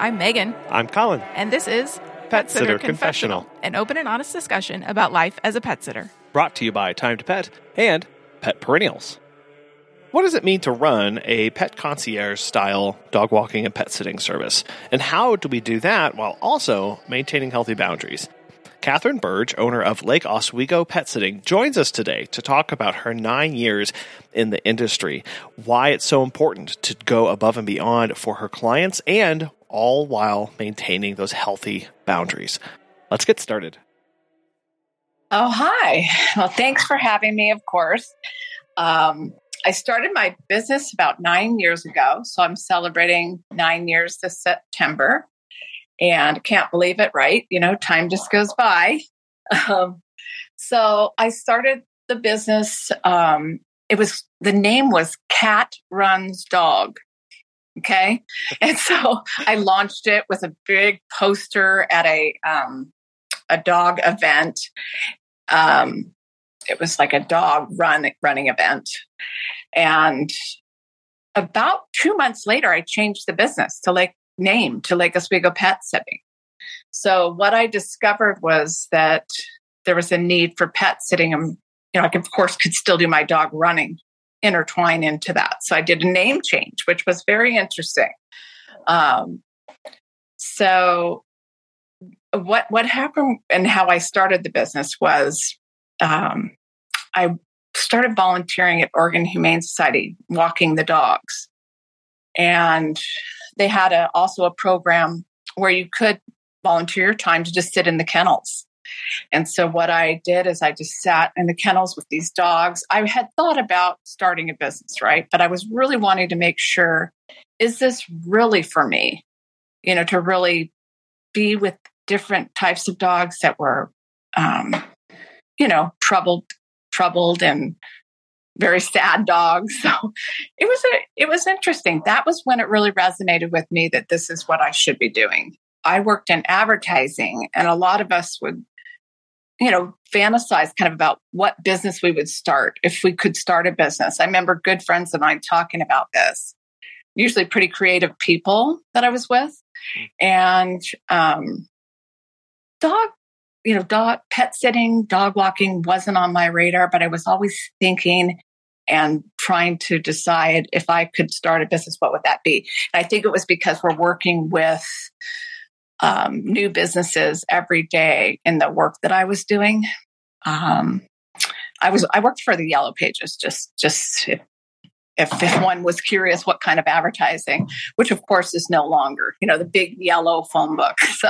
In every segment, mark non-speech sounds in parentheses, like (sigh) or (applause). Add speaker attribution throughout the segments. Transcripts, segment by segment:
Speaker 1: I'm Megan.
Speaker 2: I'm Colin.
Speaker 1: And this is
Speaker 2: Pet Sitter Confessional,
Speaker 1: an open and honest discussion about life as a pet sitter.
Speaker 2: Brought to you by Time to Pet and Pet Perennials. What does it mean to run a pet concierge style dog walking and pet sitting service? And how do we do that while also maintaining healthy boundaries? Catherine Burge, owner of Lake Oswego Pet Sitting, joins us today to talk about her nine years in the industry, why it's so important to go above and beyond for her clients, and all while maintaining those healthy boundaries. Let's get started.
Speaker 3: Oh, hi. Well, thanks for having me, of course. Um, I started my business about nine years ago, so I'm celebrating nine years this September and can't believe it, right? You know, time just goes by. (laughs) Um, so I started the business. Um, it was the name was Cat Runs Dog. Okay. (laughs) And so I launched it with a big poster at a um, a dog event. Um, it was like a dog run running event. And about two months later, I changed the business to like name to Lake Oswego Pet Sitting. So what I discovered was that there was a need for pet sitting. And, you know, I of course could still do my dog running intertwine into that. So I did a name change, which was very interesting. Um, so what what happened and how I started the business was um, I started volunteering at Oregon Humane Society, walking the dogs, and they had a, also a program where you could volunteer your time to just sit in the kennels. And so what I did is I just sat in the kennels with these dogs. I had thought about starting a business, right? But I was really wanting to make sure is this really for me? You know, to really be with different types of dogs that were um, you know, troubled troubled and very sad dogs. (laughs) So it was a it was interesting. That was when it really resonated with me that this is what I should be doing. I worked in advertising and a lot of us would you know fantasize kind of about what business we would start if we could start a business. I remember good friends of mine talking about this. Usually pretty creative people that I was with and um dog you know, dog pet sitting, dog walking wasn't on my radar, but I was always thinking and trying to decide if I could start a business, what would that be? And I think it was because we're working with um, new businesses every day in the work that I was doing. Um, I was I worked for the Yellow Pages, just just if, if, if one was curious what kind of advertising, which of course is no longer, you know, the big yellow phone book. (laughs) So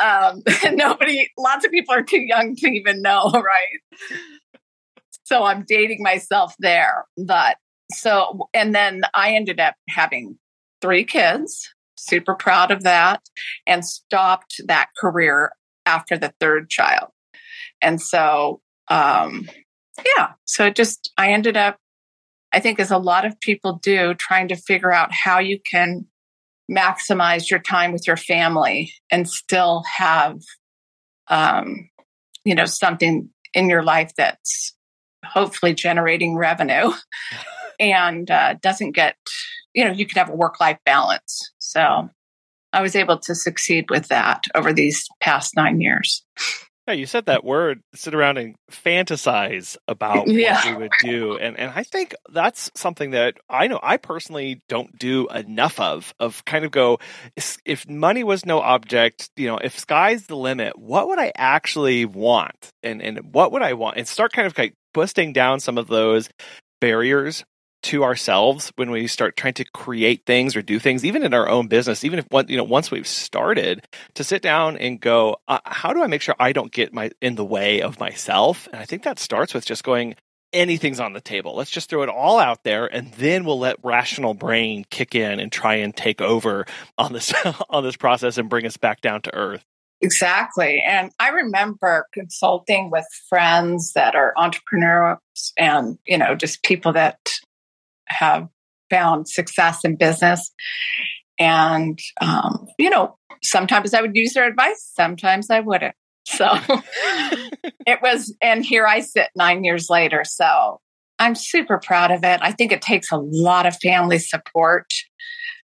Speaker 3: um, (laughs) nobody, lots of people are too young to even know, (laughs) right? So I'm dating myself there. But so, and then I ended up having three kids, super proud of that, and stopped that career after the third child. And so, um, yeah, so it just, I ended up I think, as a lot of people do, trying to figure out how you can maximize your time with your family and still have, um, you know, something in your life that's hopefully generating revenue (laughs) and uh, doesn't get, you know, you can have a work life balance. So I was able to succeed with that over these past nine years.
Speaker 2: Yeah, you said that word, sit around and fantasize about (laughs) yeah. what we would do. And and I think that's something that I know I personally don't do enough of, of kind of go, if money was no object, you know, if sky's the limit, what would I actually want? And and what would I want? And start kind of like busting down some of those barriers to ourselves when we start trying to create things or do things, even in our own business, even if you know once we've started, to sit down and go, uh, how do I make sure I don't get my in the way of myself? And I think that starts with just going, anything's on the table. Let's just throw it all out there, and then we'll let rational brain kick in and try and take over on this (laughs) on this process and bring us back down to earth.
Speaker 3: Exactly. And I remember consulting with friends that are entrepreneurs and, you know, just people that have found success in business. And, um, you know, sometimes I would use their advice, sometimes I wouldn't. So (laughs) it was, and here I sit nine years later. So I'm super proud of it. I think it takes a lot of family support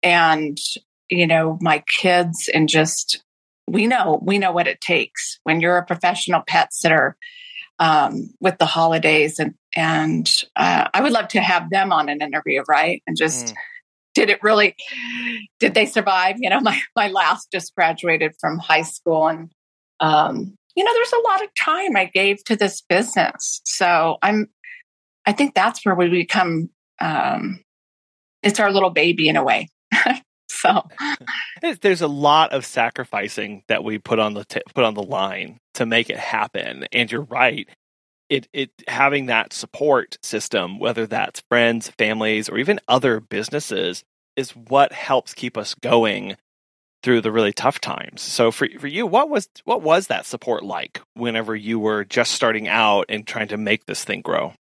Speaker 3: and, you know, my kids and just we know we know what it takes when you're a professional pet sitter um, with the holidays and and uh, I would love to have them on an interview, right? And just mm. did it really? Did they survive? You know, my my last just graduated from high school, and um, you know, there's a lot of time I gave to this business. So I'm, I think that's where we become. Um, it's our little baby in a way. (laughs) so (laughs)
Speaker 2: there's a lot of sacrificing that we put on the t- put on the line to make it happen. And you're right. It it having that support system, whether that's friends, families, or even other businesses, is what helps keep us going through the really tough times. So for for you, what was what was that support like whenever you were just starting out and trying to make this thing grow?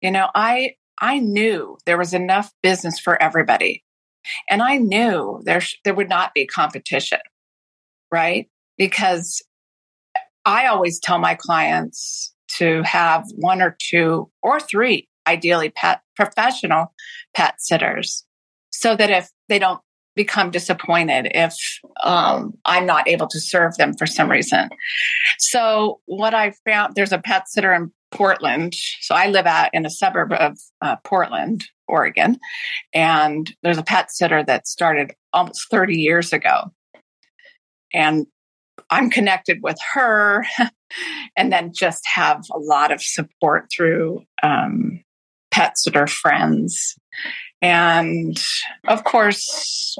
Speaker 3: You know, I I knew there was enough business for everybody. And I knew there there would not be competition, right? Because I always tell my clients to have one or two or three, ideally pet professional pet sitters, so that if they don't become disappointed if um, I'm not able to serve them for some reason. So what I found, there's a pet sitter in Portland. So I live out in a suburb of uh, Portland, Oregon, and there's a pet sitter that started almost 30 years ago. And I'm connected with her (laughs) and then just have a lot of support through um, pet sitter friends. And of course,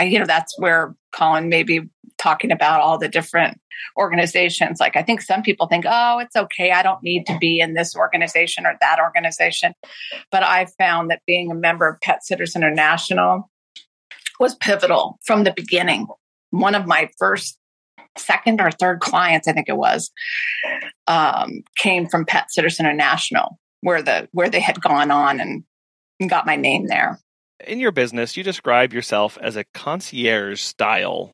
Speaker 3: you know, that's where Colin may be talking about all the different organizations. Like, I think some people think, oh, it's okay. I don't need to be in this organization or that organization. But I found that being a member of Pet Sitters International was pivotal from the beginning. One of my first, second, or third clients, I think it was, um, came from Pet Sitters International, where the where they had gone on and got my name there.
Speaker 2: In your business, you describe yourself as a concierge style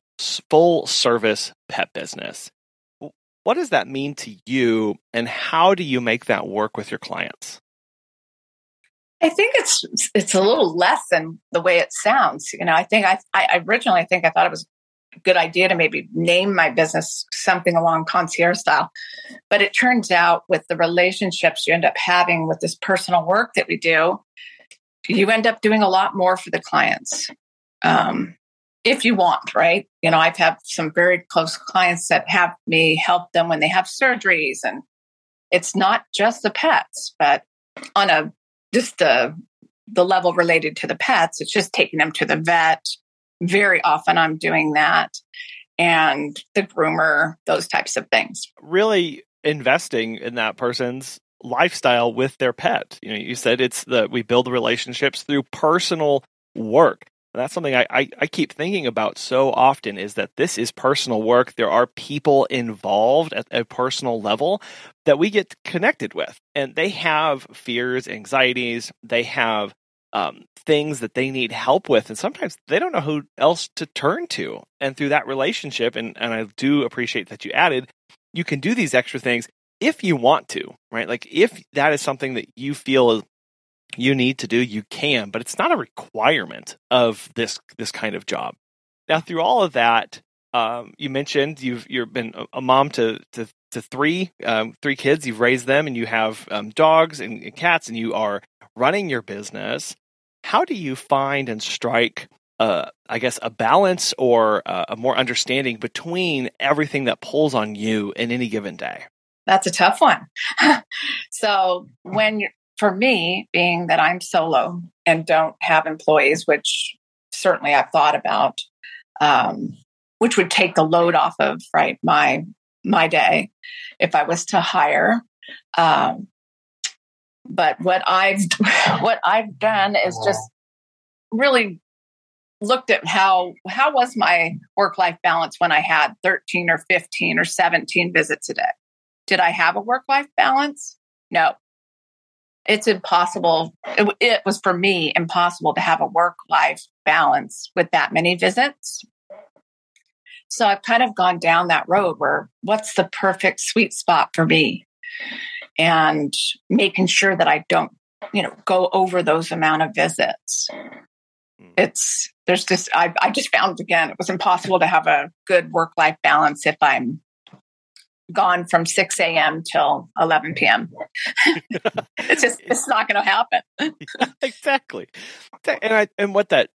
Speaker 2: full service pet business. What does that mean to you, and how do you make that work with your clients?
Speaker 3: I think it's it's a little less than the way it sounds. You know, I think I, I originally I think I thought it was a good idea to maybe name my business something along concierge style, but it turns out with the relationships you end up having with this personal work that we do, you end up doing a lot more for the clients. Um, if you want, right? You know, I've had some very close clients that have me help them when they have surgeries and it's not just the pets, but on a just the the level related to the pets, it's just taking them to the vet. Very often I'm doing that and the groomer, those types of things.
Speaker 2: Really investing in that person's lifestyle with their pet. You know, you said it's the we build relationships through personal work. And that's something I, I, I, keep thinking about so often is that this is personal work. There are people involved at a personal level that we get connected with, and they have fears, anxieties, they have um, things that they need help with, and sometimes they don't know who else to turn to. And through that relationship, and, and I do appreciate that you added, you can do these extra things if you want to, right? Like if that is something that you feel you need to do, you can, but it's not a requirement of this this kind of job. Now, through all of that, um, you mentioned you've you've been a mom to to, to three um, three kids. You've raised them, and you have um, dogs and, and, cats, and you are running your business. How do you find and strike, uh, I guess, a balance or uh, a more understanding between everything that pulls on you in any given day?
Speaker 3: That's a tough one. (laughs) so when you're for me, being that I'm solo and don't have employees, which certainly I've thought about, um, which would take the load off of right my my day if I was to hire. Um, but what I've (laughs) what I've done is just really looked at how how was my work life balance when I had 13 or 15 or 17 visits a day. Did I have a work life balance? No it's impossible. It, it was for me impossible to have a work life balance with that many visits. So I've kind of gone down that road where what's the perfect sweet spot for me and making sure that I don't, you know, go over those amount of visits. mm. it's there's just I, I just found again it was impossible to have a good work life balance if I'm gone from 6 a.m. till 11 p.m. (laughs) it's just it's not going to happen. (laughs)
Speaker 2: exactly, and I and what that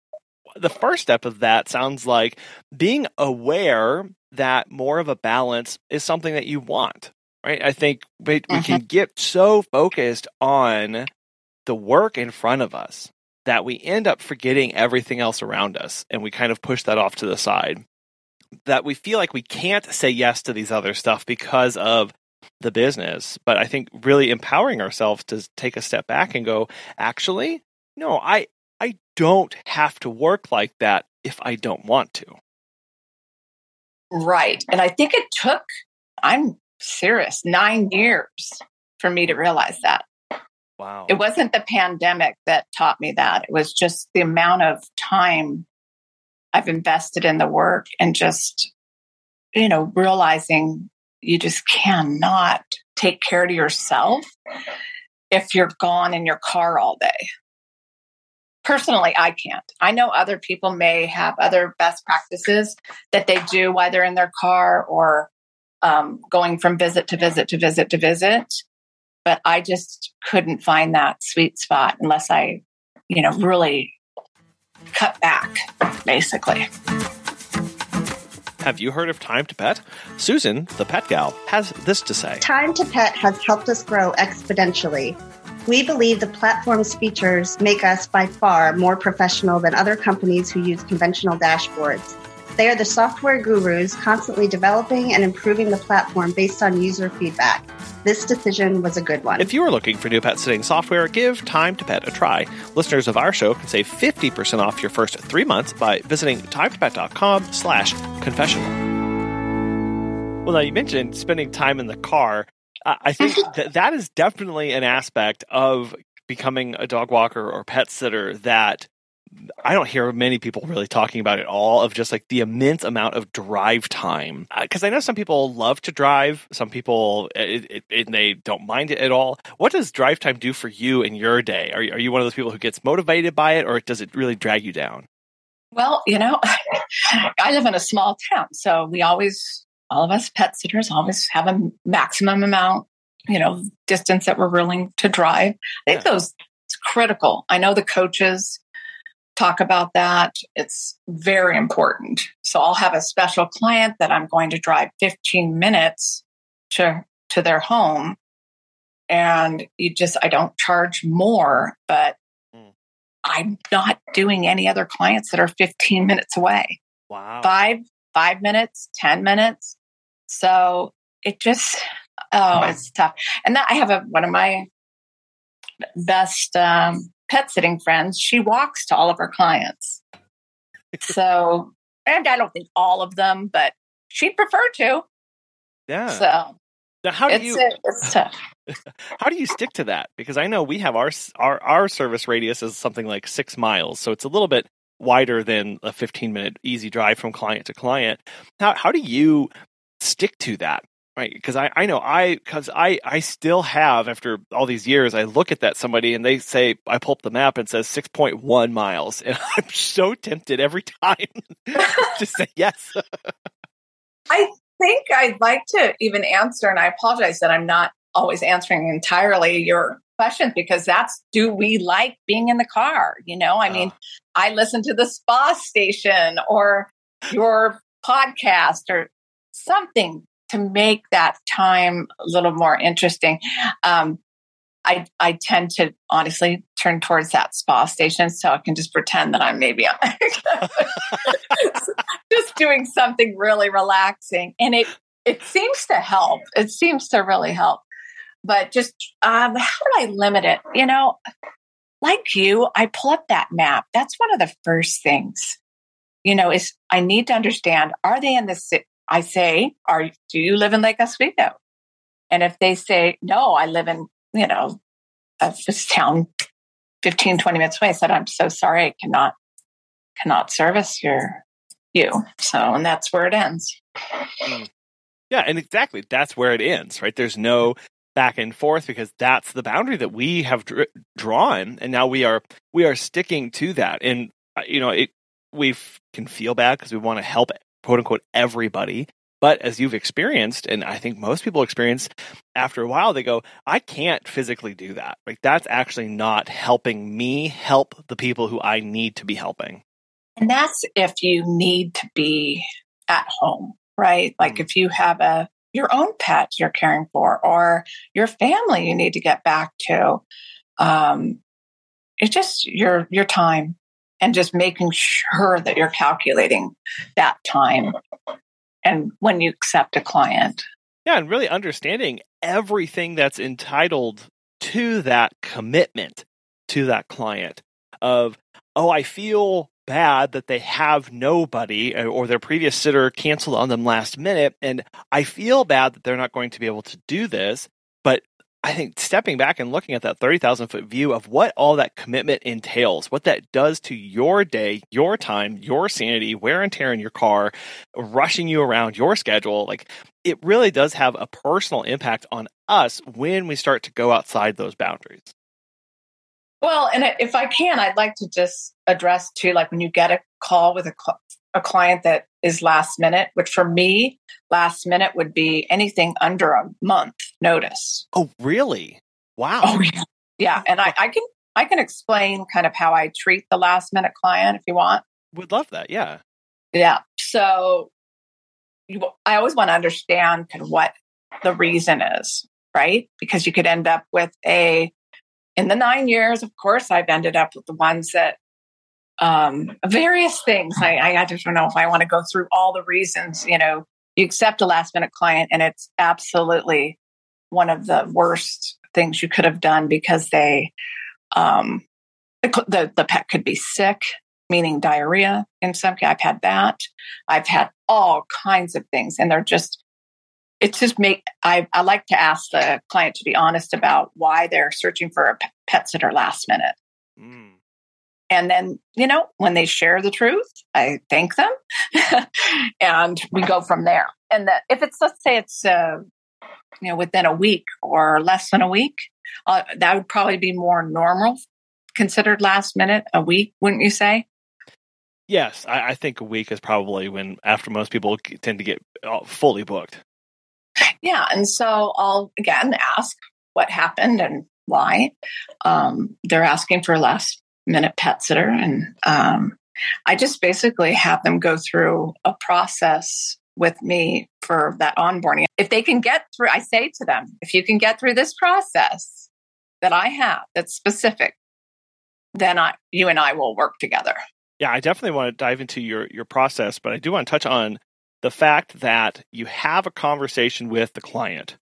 Speaker 2: the first step of that sounds like being aware that more of a balance is something that you want. Right? I think we, mm-hmm. we can get so focused on the work in front of us that we end up forgetting everything else around us and we kind of push that off to the side that we feel like we can't say yes to these other stuff because of the business. But I think really empowering ourselves to take a step back and go, actually, no, I I don't have to work like that if I don't want to.
Speaker 3: Right. And I think it took, I'm serious, nine years for me to realize that.
Speaker 2: Wow.
Speaker 3: It wasn't the pandemic that taught me that. It was just the amount of time I've invested in the work and just, you know, realizing you just cannot take care of yourself if you're gone in your car all day. Personally, I can't. I know other people may have other best practices that they do while they're in their car or um, going from visit to visit to visit to visit. But I just couldn't find that sweet spot unless I, you know, really cut back, basically.
Speaker 2: Have you heard of Time to Pet? Susan, the pet gal, has this to say
Speaker 4: Time to Pet has helped us grow exponentially. We believe the platform's features make us by far more professional than other companies who use conventional dashboards. They are the software gurus constantly developing and improving the platform based on user feedback. This decision was a good one.
Speaker 2: If you are looking for new pet sitting software, give Time to Pet a try. Listeners of our show can save 50% off your first three months by visiting timetopet.com slash confessional. Well, now you mentioned spending time in the car. I think (laughs) that that is definitely an aspect of becoming a dog walker or pet sitter that I don't hear many people really talking about it all of just like the immense amount of drive time. Because uh, I know some people love to drive, some people it, it, it, they don't mind it at all. What does drive time do for you in your day? Are, are you one of those people who gets motivated by it, or does it really drag you down?
Speaker 3: Well, you know, (laughs) I live in a small town, so we always, all of us pet sitters, always have a maximum amount, you know, distance that we're willing to drive. I think yeah. those it's critical. I know the coaches talk about that. It's very important. So I'll have a special client that I'm going to drive 15 minutes to to their home and you just I don't charge more, but mm. I'm not doing any other clients that are 15 minutes away.
Speaker 2: Wow.
Speaker 3: 5 5 minutes, 10 minutes. So it just oh, it's tough. And that I have a one of my best um, pet sitting friends, she walks to all of her clients. (laughs) so, and I don't think all of them, but she'd prefer to.
Speaker 2: Yeah.
Speaker 3: So,
Speaker 2: now how do you?
Speaker 3: It's (laughs) tough.
Speaker 2: how do you stick to that? Because I know we have our our our service radius is something like six miles, so it's a little bit wider than a 15 minute easy drive from client to client. How how do you stick to that? Right because I, I know i because i i still have after all these years i look at that somebody and they say i pull up the map and says 6.1 miles and (laughs) i'm so tempted every time (laughs) to say yes. (laughs)
Speaker 3: I think i'd like to even answer and i apologize that i'm not always answering entirely your questions because that's do we like being in the car? You know i mean ah. i listen to the spa station or your podcast or something to make that time a little more interesting, um, I, I tend to honestly turn towards that spa station so I can just pretend that I'm maybe (laughs) just doing something really relaxing. And it, it seems to help. It seems to really help. But just um, how do I limit it? You know, like you, I pull up that map. That's one of the first things, you know, is I need to understand are they in the I say, "Are do you live in Lake Oswego?" And if they say, "No, I live in you know this town, 15, 20 minutes away," I said, "I'm so sorry, I cannot cannot service your you." So, and that's where it ends.
Speaker 2: Mm. Yeah, and exactly that's where it ends, right? There's no back and forth because that's the boundary that we have dr- drawn, and now we are we are sticking to that. And you know, it we can feel bad because we want to help quote unquote everybody. But as you've experienced, and I think most people experience after a while, they go, I can't physically do that. Like that's actually not helping me help the people who I need to be helping.
Speaker 3: And that's if you need to be at home, right? Like mm-hmm. if you have a your own pet you're caring for or your family you need to get back to. Um, it's just your your time and just making sure that you're calculating that time and when you accept a client.
Speaker 2: Yeah, and really understanding everything that's entitled to that commitment to that client of, oh, I feel bad that they have nobody or their previous sitter canceled on them last minute. And I feel bad that they're not going to be able to do this. I think stepping back and looking at that 30,000 foot view of what all that commitment entails, what that does to your day, your time, your sanity, wear and tear in your car, rushing you around your schedule, like it really does have a personal impact on us when we start to go outside those boundaries.
Speaker 3: Well, and if I can, I'd like to just address too, like when you get a call with a, a client that is last minute, which for me, last minute would be anything under a month notice.
Speaker 2: Oh, really? Wow.
Speaker 3: Oh, yeah. Yeah. And I, I can, I can explain kind of how I treat the last minute client if you want.
Speaker 2: Would love that. Yeah.
Speaker 3: Yeah. So you, I always want to understand kind of what the reason is, right? Because you could end up with a, in the nine years, of course, I've ended up with the ones that um, various things. I, I just don't know if I want to go through all the reasons. You know, you accept a last minute client, and it's absolutely one of the worst things you could have done because they, um, the the pet could be sick, meaning diarrhea. In some cases, I've had that. I've had all kinds of things, and they're just. It's just make I, I like to ask the client to be honest about why they're searching for a pet sitter last minute. Mm and then, you know, when they share the truth, I thank them (laughs) and we go from there. And that if it's, let's say it's, uh, you know, within a week or less than a week, uh, that would probably be more normal considered last minute, a week, wouldn't you say?
Speaker 2: Yes, I, I think a week is probably when after most people tend to get uh, fully booked.
Speaker 3: Yeah. And so I'll again ask what happened and why. Um, they're asking for last minute pet sitter. And um, I just basically have them go through a process with me for that onboarding. If they can get through, I say to them, if you can get through this process that I have that's specific, then I, you and I will work together.
Speaker 2: Yeah, I definitely want to dive into your your process, but I do want to touch on the fact that you have a conversation with the client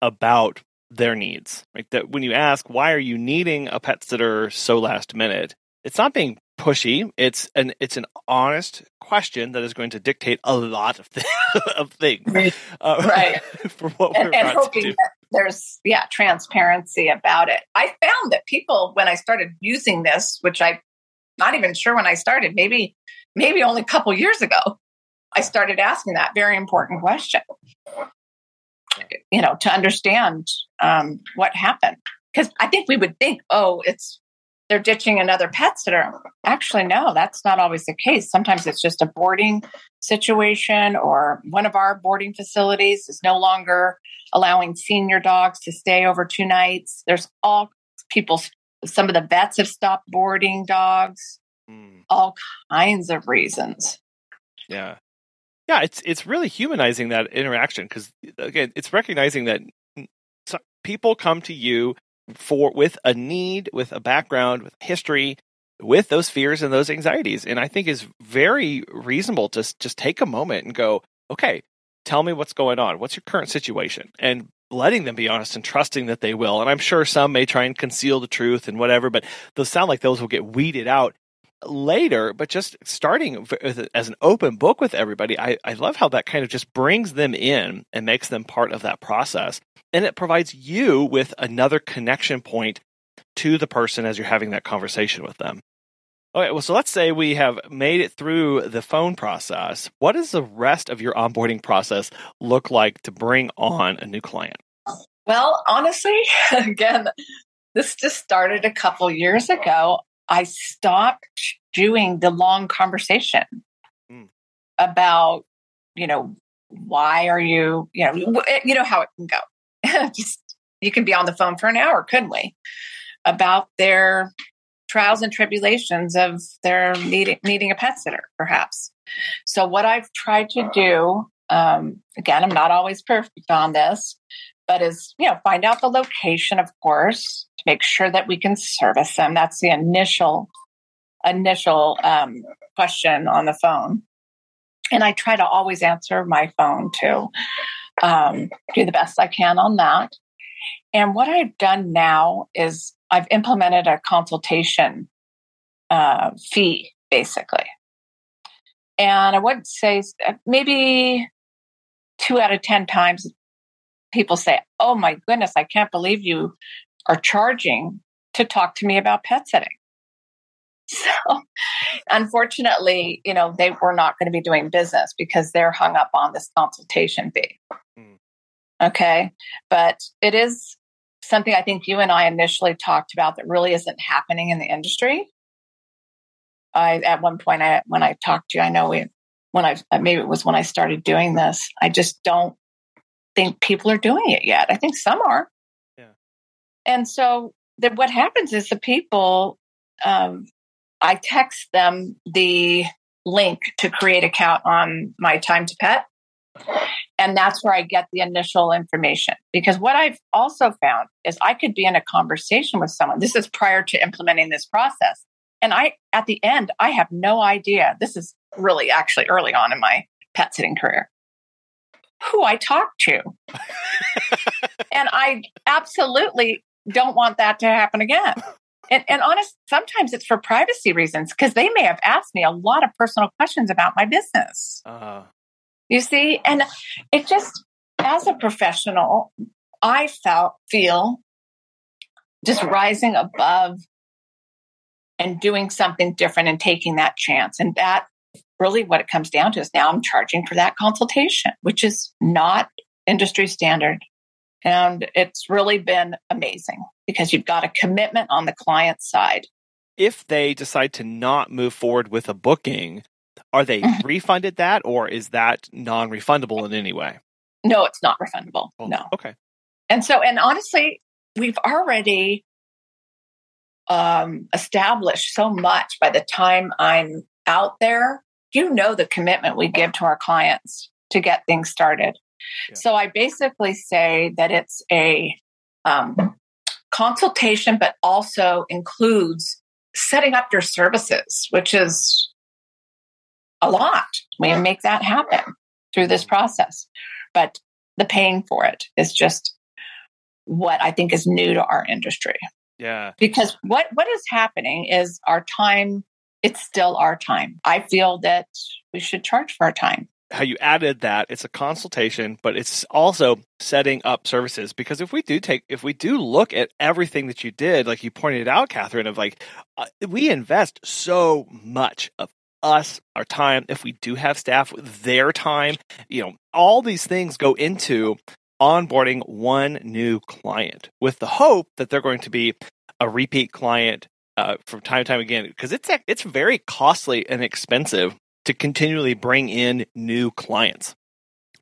Speaker 2: about their needs. Right? That when you ask why are you needing a pet sitter so last minute, it's not being pushy. It's an it's an honest question that is going to dictate a lot of, th- (laughs) of things.
Speaker 3: Right. Uh, right. (laughs)
Speaker 2: for what
Speaker 3: and,
Speaker 2: we're
Speaker 3: and hoping that there's yeah transparency about it. I found that people when I started using this, which I not even sure when I started, maybe maybe only a couple years ago, I started asking that very important question you know, to understand um, what happened. Because I think we would think, oh, it's they're ditching another pet sitter. Actually, no, that's not always the case. Sometimes it's just a boarding situation, or one of our boarding facilities is no longer allowing senior dogs to stay over two nights. There's all people, some of the vets have stopped boarding dogs, mm. all kinds of reasons.
Speaker 2: Yeah yeah, it's it's really humanizing that interaction because again, it's recognizing that people come to you for with a need, with a background, with history, with those fears and those anxieties, and I think is very reasonable to just take a moment and go, okay, tell me what's going on, what's your current situation, and letting them be honest and trusting that they will. And I'm sure some may try and conceal the truth and whatever, but those sound like those will get weeded out later, but just starting as an open book with everybody, I, I love how that kind of just brings them in and makes them part of that process. And it provides you with another connection point to the person as you're having that conversation with them. Okay, well, so let's say we have made it through the phone process. What does the rest of your onboarding process look like to bring on a new client?
Speaker 3: Well, honestly, (laughs) again, this just started a couple years ago. I stopped doing the long conversation mm. about, you know, why are you, you know, you know how it can go. (laughs) Just you can be on the phone for an hour, couldn't we? About their trials and tribulations of their needing, needing a pet sitter, perhaps. So, what I've tried to do, um, again, I'm not always perfect on this, but is, you know, find out the location, of course, to make sure that we can service them. That's the initial initial um, question on the phone. And I try to always answer my phone too. Um, do the best I can on that. And what I've done now is I've implemented a consultation uh, fee, basically. And I would say maybe two out of 10 times people say, Oh my goodness, I can't believe you are charging to talk to me about pet sitting. (laughs) So, unfortunately, you know, they were not going to be doing business because they're hung up on this consultation fee. Mm. Okay. But it is something I think you and I initially talked about that really isn't happening in the industry. I, at one point, I, when I talked to you, I know we, when I, maybe it was when I started doing this, I just don't think people are doing it yet. I think some are. Yeah. And so that what happens is the people, um, I text them the link to create account on my time to pet and that's where I get the initial information. Because what I've also found is I could be in a conversation with someone. This is prior to implementing this process. And I, at the end, I have no idea. This is really actually early on in my pet sitting career. Who I talk to. and I absolutely don't want that to happen again. And, and honest, sometimes it's for privacy reasons because they may have asked me a lot of personal questions about my business. Uh-huh. You see, and it just, as a professional, I felt, feel just rising above and doing something different and taking that chance. And that really what it comes down to is now I'm charging for that consultation, which is not industry standard. And it's really been amazing because you've got a commitment on the client side.
Speaker 2: If they decide to not move forward with a booking, are they mm-hmm. refunded that or is that non refundable in any way?
Speaker 3: No, it's not refundable. Oh, no.
Speaker 2: Okay.
Speaker 3: And so, and honestly, we've already um, established so much by the time I'm out there. You know the commitment we give to our clients to get things started. Yeah. So I basically say that it's a um, consultation, but also includes setting up your services, which is a lot. We make that happen through this process. But the paying for it is just what I think is new to our industry.
Speaker 2: Yeah.
Speaker 3: Because what what is happening is our time it's still our time. I feel that we should charge for our time.
Speaker 2: How you added that it's a consultation, but it's also setting up services because if we do take if we do look at everything that you did, like you pointed out, Catherine, of like uh, we invest so much of us, our time, if we do have staff, their time, you know, all these things go into onboarding one new client with the hope that they're going to be a repeat client uh, from time to time again because it's it's very costly and expensive to continually bring in new clients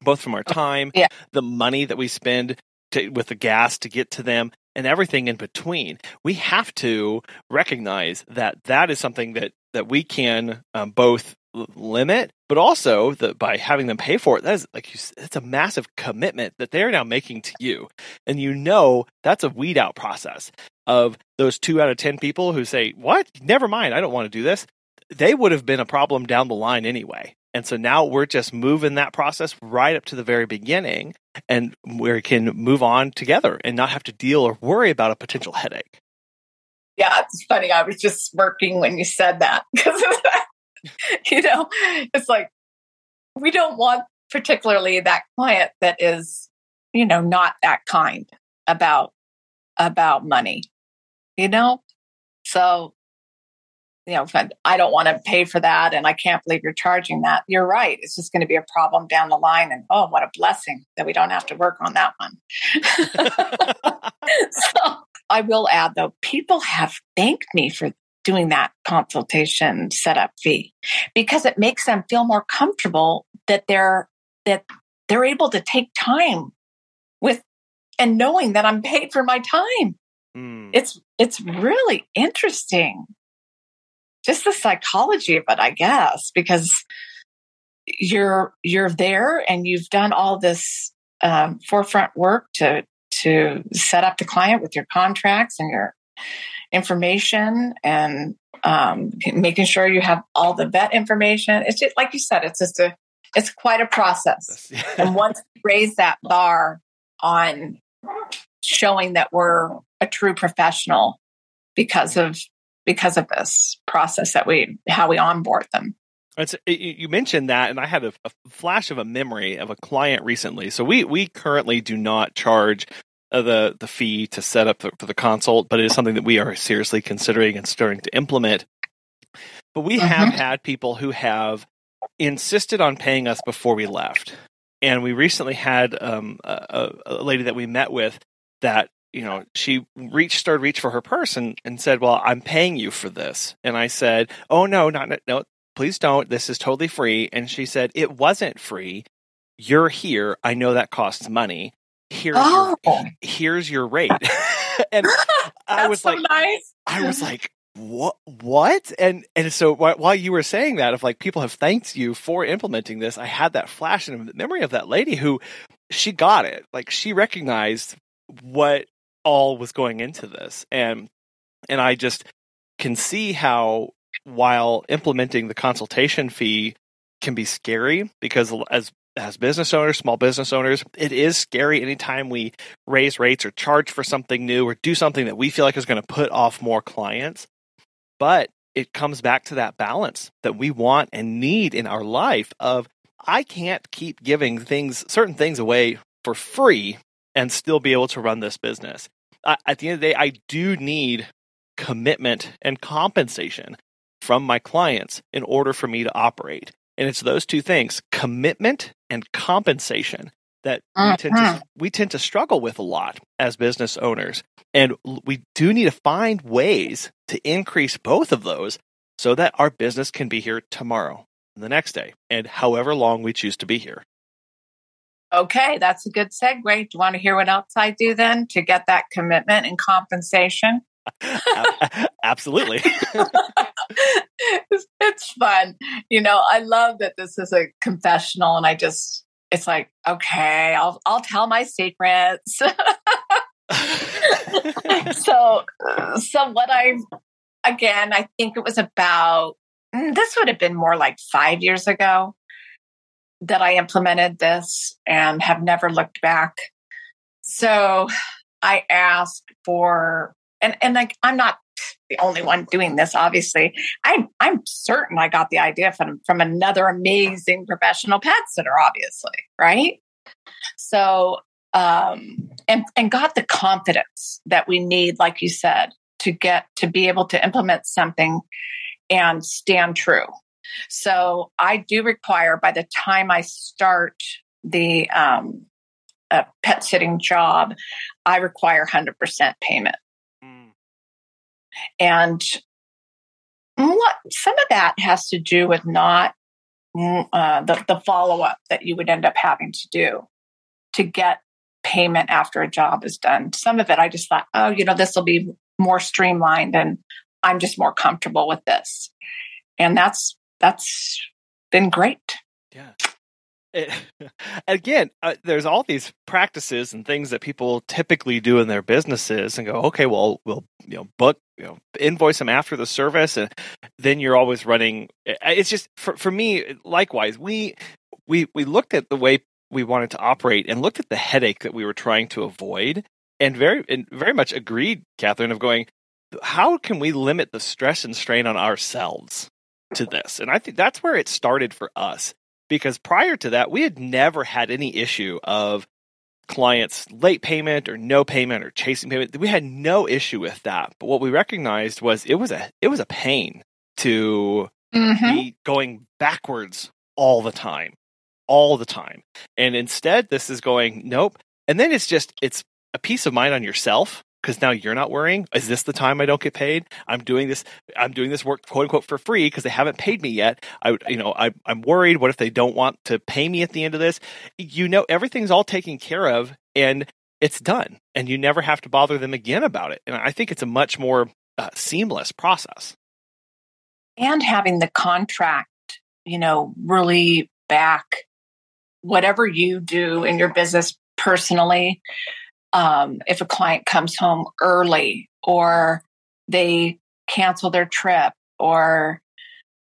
Speaker 2: both from our oh, time
Speaker 3: yeah.
Speaker 2: the money that we spend to, with the gas to get to them and everything in between. We have to recognize that that is something that that we can um, both limit, but also that by having them pay for it, that is like you, it's a massive commitment that they're now making to you, and you know that's a weed out process of those two out of ten people who say, "What? Never mind, I don't want to do this." They would have been a problem down the line anyway. And so now we're just moving that process right up to the very beginning and we can move on together and not have to deal or worry about a potential headache.
Speaker 3: Yeah, it's funny. I was just smirking when you said that because (laughs) you know, it's like we don't want particularly that client that is, you know, not that kind about about money. You know? So, you know, I don't want to pay for that and I can't believe you're charging that. You're right. It's just going to be a problem down the line. And oh, what a blessing that we don't have to work on that one. (laughs) so I will add though, people have thanked me for doing that consultation setup fee because it makes them feel more comfortable that they're that they're able to take time with and knowing that I'm paid for my time. Mm. It's it's really interesting. Just the psychology of it, I guess, because you're you're there and you've done all this um, forefront work to to set up the client with your contracts and your information and um, making sure you have all the vet information. It's just like you said, it's just a it's quite a process. (laughs) and once we raise that bar on showing that we're a true professional because of because of this process that we how we onboard them.
Speaker 2: It's, you mentioned that, and I had a, a, flash of a memory of a client recently. So we we currently do not charge uh, the the fee to set up for the consult, but it is something that we are seriously considering and starting to implement. But we mm-hmm. have had people who have insisted on paying us before we left, and we recently had um, a, a lady that we met with that you know, she reached, started reach for her purse and, and said, well, I'm paying you for this. And I said, oh, no, not, no, please don't. This is totally free. And she said, it wasn't free. You're here. I know that costs money. Here's, oh. your, here's your rate. (laughs) and (laughs) I was so like, nice. I was like, what what and and so while you were saying that if like people have thanked you for implementing this i had that flash in the memory of that lady who she got it like she recognized what all was going into this and and i just can see how while implementing the consultation fee can be scary because as as business owners, small business owners, it is scary anytime we raise rates or charge for something new or do something that we feel like is going to put off more clients. But it comes back to that balance that we want and need in our life of I can't keep giving things certain things away for free and still be able to run this business. I, at the end of the day, I do need commitment and compensation from my clients in order for me to operate. And it's those two things, commitment and compensation that we tend to mm-hmm. we tend to struggle with a lot as business owners. And we do need to find ways to increase both of those so that our business can be here tomorrow, the next day, and however long we choose to be here.
Speaker 3: Okay, that's a good segue. Do you want to hear what else I do then to get that commitment and compensation?
Speaker 2: Absolutely. (laughs)
Speaker 3: it's, fun. You know, I love that this is a confessional and I just it's like, okay, I'll I'll tell my secrets. (laughs) so so what I again, I think it was about mm, this would have been more like 5 years ago that I implemented this and have never looked back. So I asked for and and like I'm not the only one doing this obviously. I'm i'm certain i got the idea from from another amazing professional pet sitter obviously right? So um and and got the confidence that we need like you said to get to be able to implement something and stand true so i do require by the time i start the um a pet sitting job i require 100% payment and what, some of that has to do with not mm, uh, the, the follow up that you would end up having to do to get payment after a job is done. Some of it I just thought, oh, you know, this will be more streamlined and I'm just more comfortable with this. And that's that's been great.
Speaker 2: Yeah it, (laughs) again, uh, there's all these practices and things that people typically do in their businesses, and go, okay, well, we'll you know book, you know, invoice them after the service, and then you're always running. It's just for for me, likewise, we we we looked at the way we wanted to operate and looked at the headache that we were trying to avoid, and very and very much agreed, Catherine, of going, how can we limit the stress and strain on ourselves to this? And I think that's where it started for us because prior to that, we had never had any issue of clients late payment or no payment or chasing payment. We had no issue with that. But what we recognized was it was a it was a pain to mm-hmm. be going backwards all the time. All the time. And instead this is going, nope. And then it's just it's a peace of mind on yourself because now you're not worrying. Is this the time I don't get paid? I'm doing this. I'm doing this work quote unquote for free because they haven't paid me yet. I, you know, I, I'm worried. What if they don't want to pay me at the end of this? You know, everything's all taken care of and it's done, and you never have to bother them again about it. And I think it's a much more uh, seamless process.
Speaker 3: And having the contract, you know, really back whatever you do in your business personally um, if a client comes home early or they cancel their trip or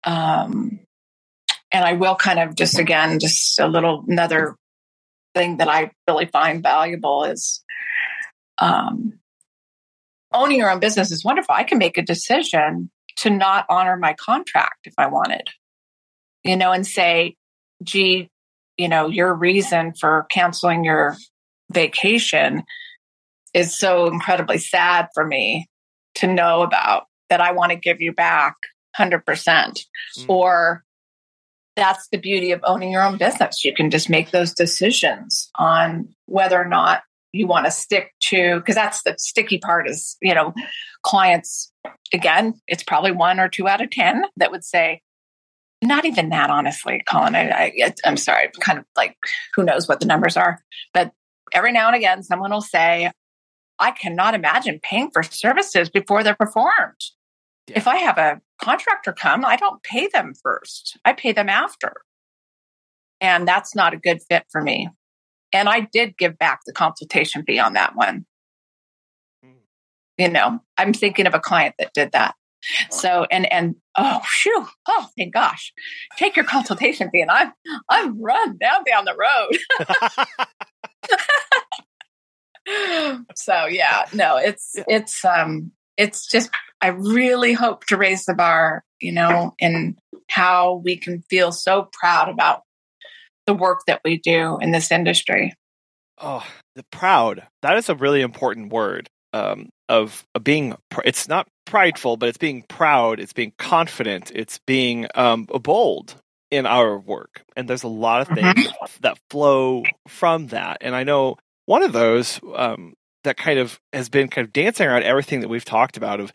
Speaker 3: um, and i will kind of just again just a little another thing that i really find valuable is um, owning your own business is wonderful. I can make a decision to not honor my contract if i wanted you know and say gee you know your reason for canceling your vacation is so incredibly sad for me to know about that I want to give you back 100%. Mm. Or that's the beauty of owning your own business. You can just make those decisions on whether or not you want to stick to, because that's the sticky part is, you know, clients, again, it's probably one or two out of 10 that would say, not even that, honestly, Colin. I, I, I'm sorry, kind of like who knows what the numbers are, but every now and again, someone will say, I cannot imagine paying for services before they're performed. Yeah. If I have a contractor come, I don't pay them first, I pay them after. And that's not a good fit for me. And I did give back the consultation fee on that one. Mm. You know, I'm thinking of a client that did that. So and and oh shoo oh thank gosh take your consultation fee and I'm I'm run down down the road. (laughs) (laughs) (laughs) so yeah, no, it's yeah. it's um it's just I really hope to raise the bar, you know, in how we can feel so proud about the work that we do in this industry.
Speaker 2: Oh, the proud. That is a really important word. Um, of, of being, it's not prideful, but it's being proud. It's being confident. It's being um, bold in our work. And there's a lot of things mm-hmm. that flow from that. And I know one of those um, that kind of has been kind of dancing around everything that we've talked about of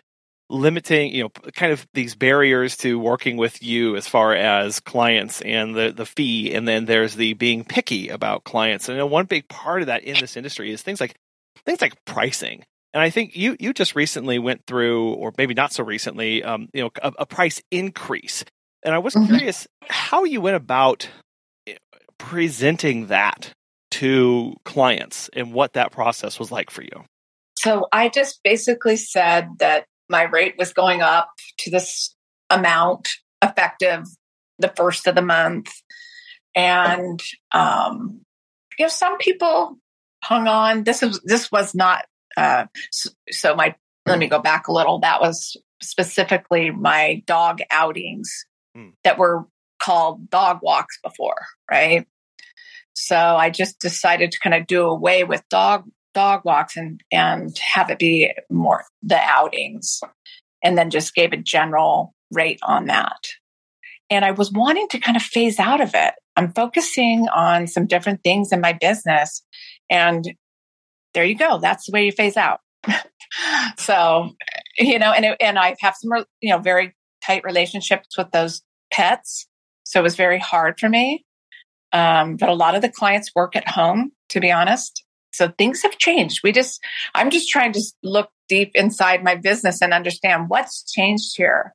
Speaker 2: limiting, you know, kind of these barriers to working with you as far as clients and the the fee, and then there's the being picky about clients. And you know, one big part of that in this industry is things like things like pricing. And I think you you just recently went through, or maybe not so recently, um, you know, a, a price increase. And I was mm-hmm. curious how you went about eh, presenting that to clients and what that process was like for you?
Speaker 3: So I just basically said that my rate was going up to this amount effective the first of the month. And um, you know, some people hung on. This was this was not uh, so, so my let me go back a little. That was specifically my dog outings mm. that were called dog walks before, right? So I just decided to kind of do away with dog dog walks and and have it be more the outings and then just gave a general rate on that. And I was wanting to kind of phase out of it. I'm focusing on some different things in my business and there you go. That's the way you phase out. (laughs) so, you know, and it, and I have some you know very tight relationships with those pets. So it was very hard for me. Um, but a lot of the clients work at home, to be honest. So things have changed. We just, I'm just trying to look deep inside my business and understand what's changed here.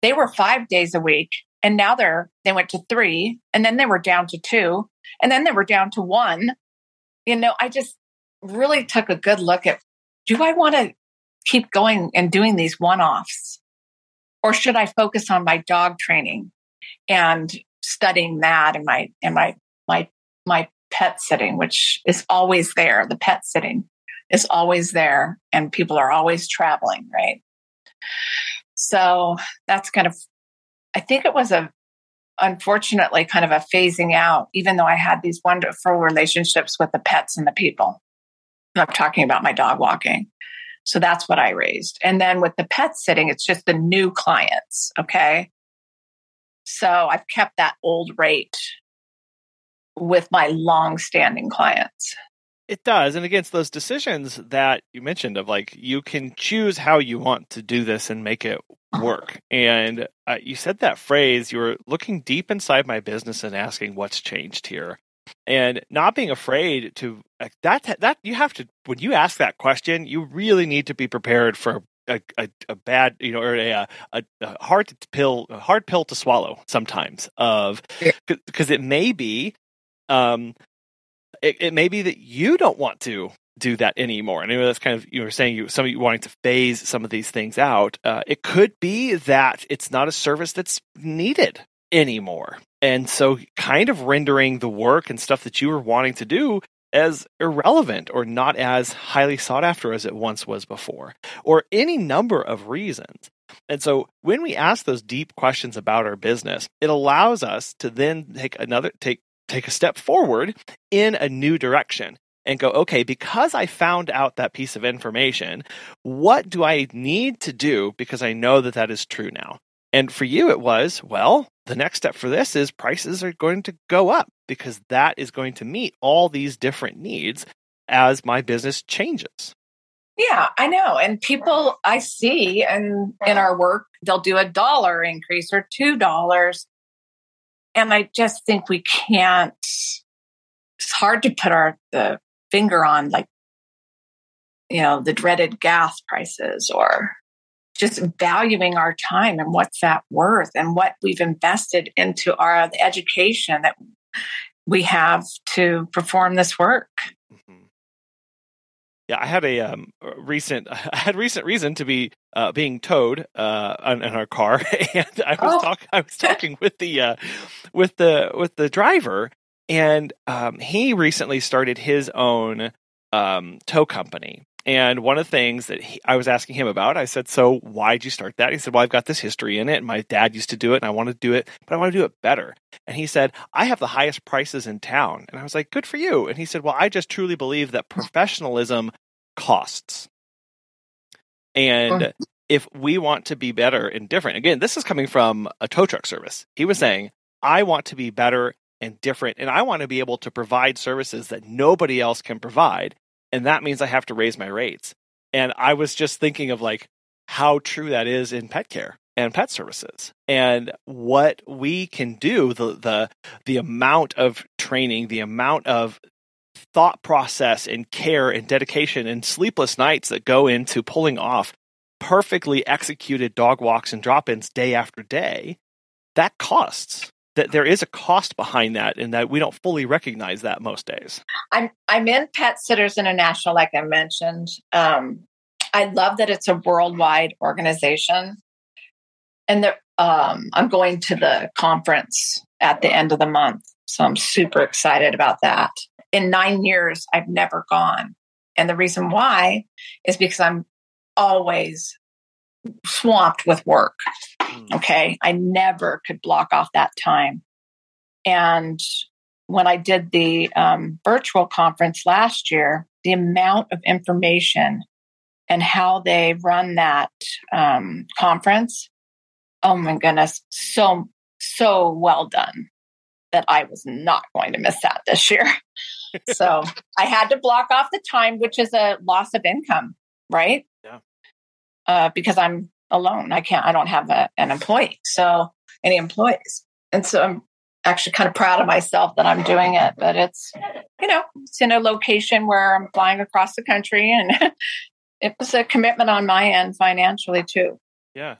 Speaker 3: They were five days a week and now they're, they went to three and then they were down to two and then they were down to one. You know, I just really took a good look at do I want to keep going and doing these one offs? Or should I focus on my dog training and studying that and my and my my my pet sitting, which is always there. The pet sitting is always there, and people are always traveling, right? So that's kind of, I think it was a, unfortunately, kind of a phasing out, even though I had these wonderful relationships with the pets and the people. I'm talking about my dog walking. So that's what I raised. And then with the pet sitting, it's just the new clients. Okay. So I've kept that old rate with my long standing clients.
Speaker 2: It does. And against those decisions that you mentioned of like, you can choose how you want to do this and make it work. And uh, you said that phrase, you were looking deep inside my business and asking what's changed here. And not being afraid to that, that you have to, when you ask that question, you really need to be prepared for a, a, a, bad, you know, or a, a, a hard pill, a hard pill to swallow sometimes. Of because it may be, um, it, it may be that you don't want to do that anymore. And I know that's kind of you were saying you some of you wanting to phase some of these things out. Uh, it could be that it's not a service that's needed anymore, and so kind of rendering the work and stuff that you were wanting to do as irrelevant or not as highly sought after as it once was before, or any number of reasons. And so when we ask those deep questions about our business, it allows us to then take another take take a step forward in a new direction and go, okay, because I found out that piece of information, what do I need to do because I know that that is true now? And for you, it was, well, the next step for this is prices are going to go up because that is going to meet all these different needs as my business changes.
Speaker 3: Yeah, I know. And people I see and in our work, they'll do a dollar increase or two dollars. And I just think we can't it's hard to put our the finger on like you know the dreaded gas prices or just valuing our time and what's that worth and what we've invested into our education that we have to perform this work. Mm-hmm.
Speaker 2: Yeah, I had a um, recent (laughs) I had recent reason to be uh, being towed uh, in, in, our car, (laughs) and I was oh. talking I was talking with the uh, with the with the driver, and um, he recently started his own um, tow company, and one of the things that he, I was asking him about, I said, So why'd you start that? He said, Well, I've got this history in it. And my dad used to do it and I want to do it, but I want to do it better. And he said, I have the highest prices in town. And I was like, Good for you. And he said, Well, I just truly believe that professionalism costs. And if we want to be better and different, again, this is coming from a tow truck service. He was saying, I want to be better and different, and I want to be able to provide services that nobody else can provide and that means I have to raise my rates. And I was just thinking of like how true that is in pet care and pet services and what we can do the the the amount of training the amount of thought process and care and dedication and sleepless nights that go into pulling off perfectly executed dog walks and drop-ins day after day that costs that there is a cost behind that and that we don't fully recognize that most days.
Speaker 3: I'm I'm in Pet Sitters International, like I mentioned. Um, I love that it's a worldwide organization, and the, um, I'm going to the conference at the end of the month, so I'm super excited about that. In nine years, I've never gone, and the reason why is because I'm always swamped with work. Mm. Okay. I never could block off that time. And when I did the um, virtual conference last year, the amount of information and how they run that um, conference, oh my goodness, so, so well done that I was not going to miss that this year. (laughs) so I had to block off the time, which is a loss of income, right?
Speaker 2: Yeah.
Speaker 3: Uh, because I'm alone. I can't, I don't have a, an employee. So any employees. And so I'm actually kind of proud of myself that I'm doing it, but it's, you know, it's in a location where I'm flying across the country and (laughs) it was a commitment on my end financially too.
Speaker 2: Yeah.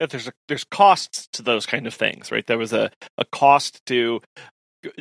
Speaker 2: There's a, there's costs to those kind of things, right? There was a, a cost to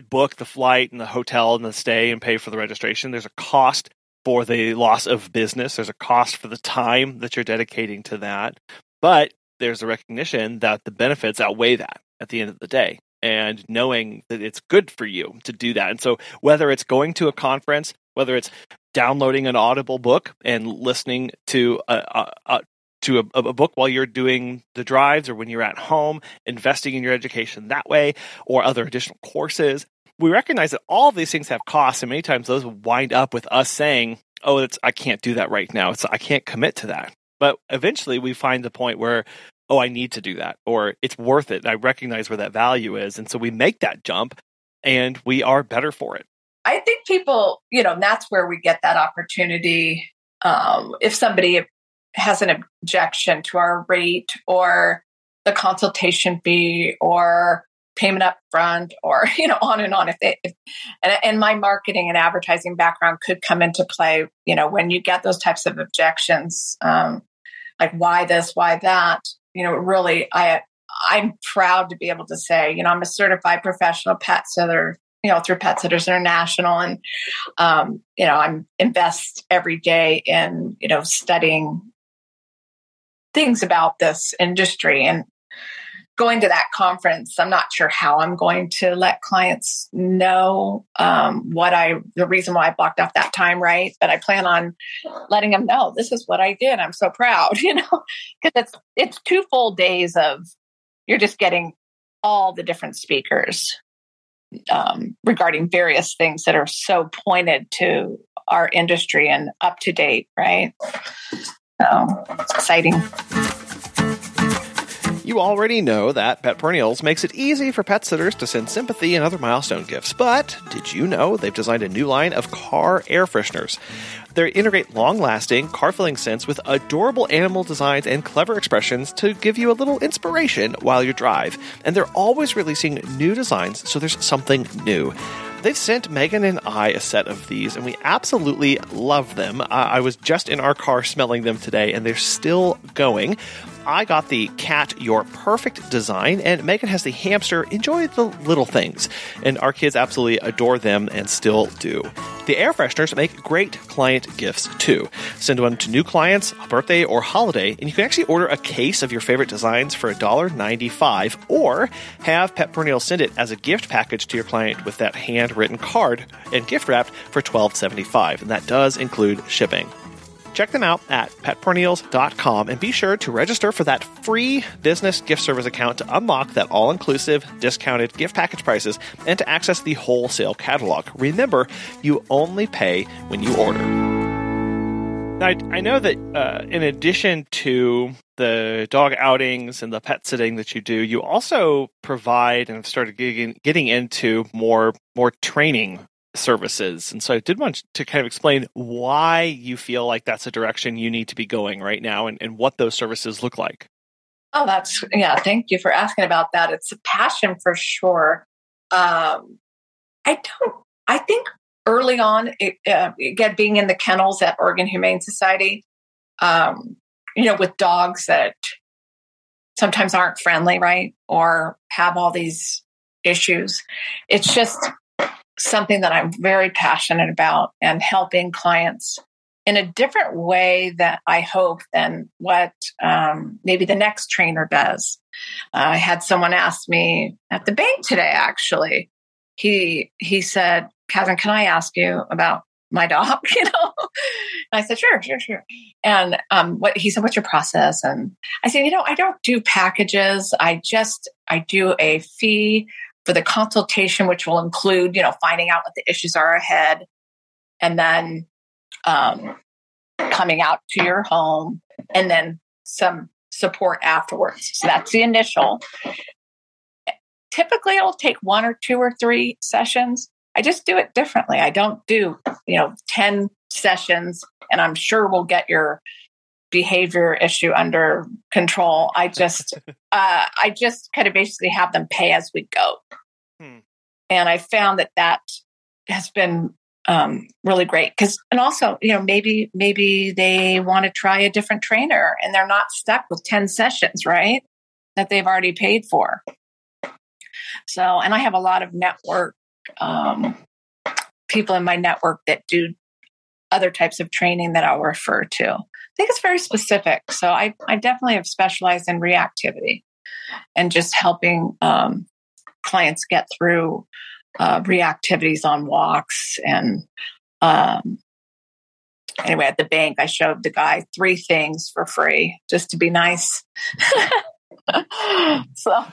Speaker 2: book the flight and the hotel and the stay and pay for the registration. There's a cost for the loss of business. There's a cost for the time that you're dedicating to that. But there's a recognition that the benefits outweigh that at the end of the day and knowing that it's good for you to do that. And so whether it's going to a conference, whether it's downloading an audible book and listening to a, a, a to a, a, book while you're doing the drives or when you're at home, investing in your education that way, or other additional courses, we recognize that all of these things have costs, and many times those wind up with us saying, "Oh, it's I can't do that right now. It's I can't commit to that." But eventually, we find the point where, "Oh, I need to do that," or "It's worth it." I recognize where that value is, and so we make that jump, and we are better for it.
Speaker 3: I think people, you know, that's where we get that opportunity. Um, if somebody has an objection to our rate or the consultation fee or payment up front or (laughs) you know on and on. If they if, and, and my marketing and advertising background could come into play you know when you get those types of objections um, like why this? Why that? You know really i i'm proud to be able to say you know i'm a certified professional pet sitter you know through pet sitters international. And um, you know i'm invest every day in you know studying things about this industry and going to that conference, I'm not sure how I'm going to let clients know um, what I, the reason why I blocked off that time, right? But I plan on letting them know this is what I did. I'm so proud, (laughs) you know, because it's it's two full days of you're just getting all the different speakers um, regarding various things that are so pointed to our industry and up to date, right? So it's exciting.
Speaker 2: You already know that Pet Perennials makes it easy for pet sitters to send sympathy and other milestone gifts. But did you know they've designed a new line of car air fresheners? They integrate long lasting, car filling scents with adorable animal designs and clever expressions to give you a little inspiration while you drive. And they're always releasing new designs, so there's something new. They've sent Megan and I a set of these, and we absolutely love them. I was just in our car smelling them today, and they're still going. I got the cat Your Perfect design, and Megan has the hamster Enjoy the Little Things. And our kids absolutely adore them and still do. The air fresheners make great client gifts too. Send one to new clients, a birthday, or holiday, and you can actually order a case of your favorite designs for $1.95 or have Pet Perennials send it as a gift package to your client with that handwritten card and gift wrapped for $12.75. And that does include shipping. Check them out at petperennials.com and be sure to register for that free business gift service account to unlock that all inclusive discounted gift package prices and to access the wholesale catalog. Remember, you only pay when you order. I, I know that uh, in addition to the dog outings and the pet sitting that you do, you also provide and have started getting, getting into more more training services. And so I did want to kind of explain why you feel like that's a direction you need to be going right now and, and what those services look like.
Speaker 3: Oh, that's, yeah, thank you for asking about that. It's a passion for sure. Um, I don't, I think early on, it, uh, again, being in the kennels at Oregon Humane Society, um, you know, with dogs that sometimes aren't friendly, right? Or have all these issues. It's just something that I'm very passionate about and helping clients in a different way that I hope than what um, maybe the next trainer does. Uh, I had someone ask me at the bank today, actually. He he said, Catherine, can I ask you about my dog? (laughs) You know, I said, sure, sure, sure. And um, what he said, what's your process? And I said, you know, I don't do packages. I just I do a fee for the consultation, which will include, you know, finding out what the issues are ahead and then um, coming out to your home and then some support afterwards. So that's the initial. Typically, it'll take one or two or three sessions. I just do it differently. I don't do, you know, 10 sessions and I'm sure we'll get your behavior issue under control. I (laughs) just, uh, I just kind of basically have them pay as we go. Hmm. And I found that that has been um, really great because, and also, you know, maybe, maybe they want to try a different trainer and they're not stuck with 10 sessions, right? That they've already paid for. So, and I have a lot of network, um, people in my network that do other types of training that I'll refer to. I think it's very specific. So I, I definitely have specialized in reactivity and just helping um, clients get through uh, reactivities on walks. And um, anyway, at the bank, I showed the guy three things for free just to be nice. (laughs) so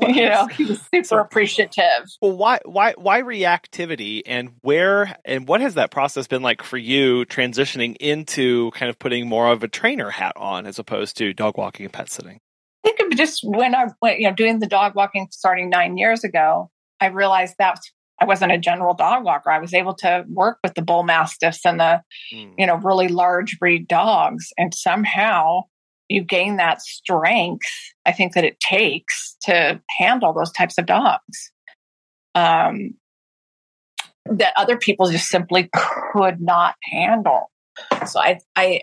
Speaker 3: you know he was super appreciative
Speaker 2: well why why why reactivity and where and what has that process been like for you transitioning into kind of putting more of a trainer hat on as opposed to dog walking and pet sitting
Speaker 3: i think just when i went you know doing the dog walking starting nine years ago i realized that I wasn't a general dog walker. I was able to work with the bull mastiffs and the, mm. you know, really large breed dogs. And somehow you gain that strength, I think that it takes to handle those types of dogs. Um, that other people just simply could not handle. So I, I,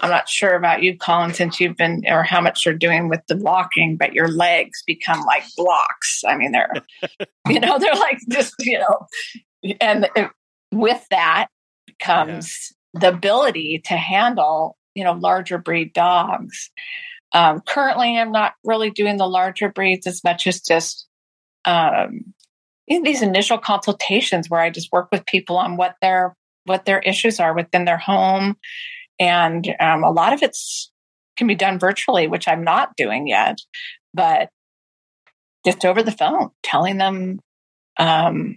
Speaker 3: I'm not sure about you, Colin, since you've been or how much you're doing with the walking, but your legs become like blocks. I mean, they're, (laughs) you know, they're like just, you know, and it, with that comes yeah. the ability to handle, you know, larger breed dogs. Um, currently, I'm not really doing the larger breeds as much as just um, in these initial consultations where I just work with people on what their what their issues are within their home, and um, a lot of it's can be done virtually, which I'm not doing yet, but just over the phone, telling them um,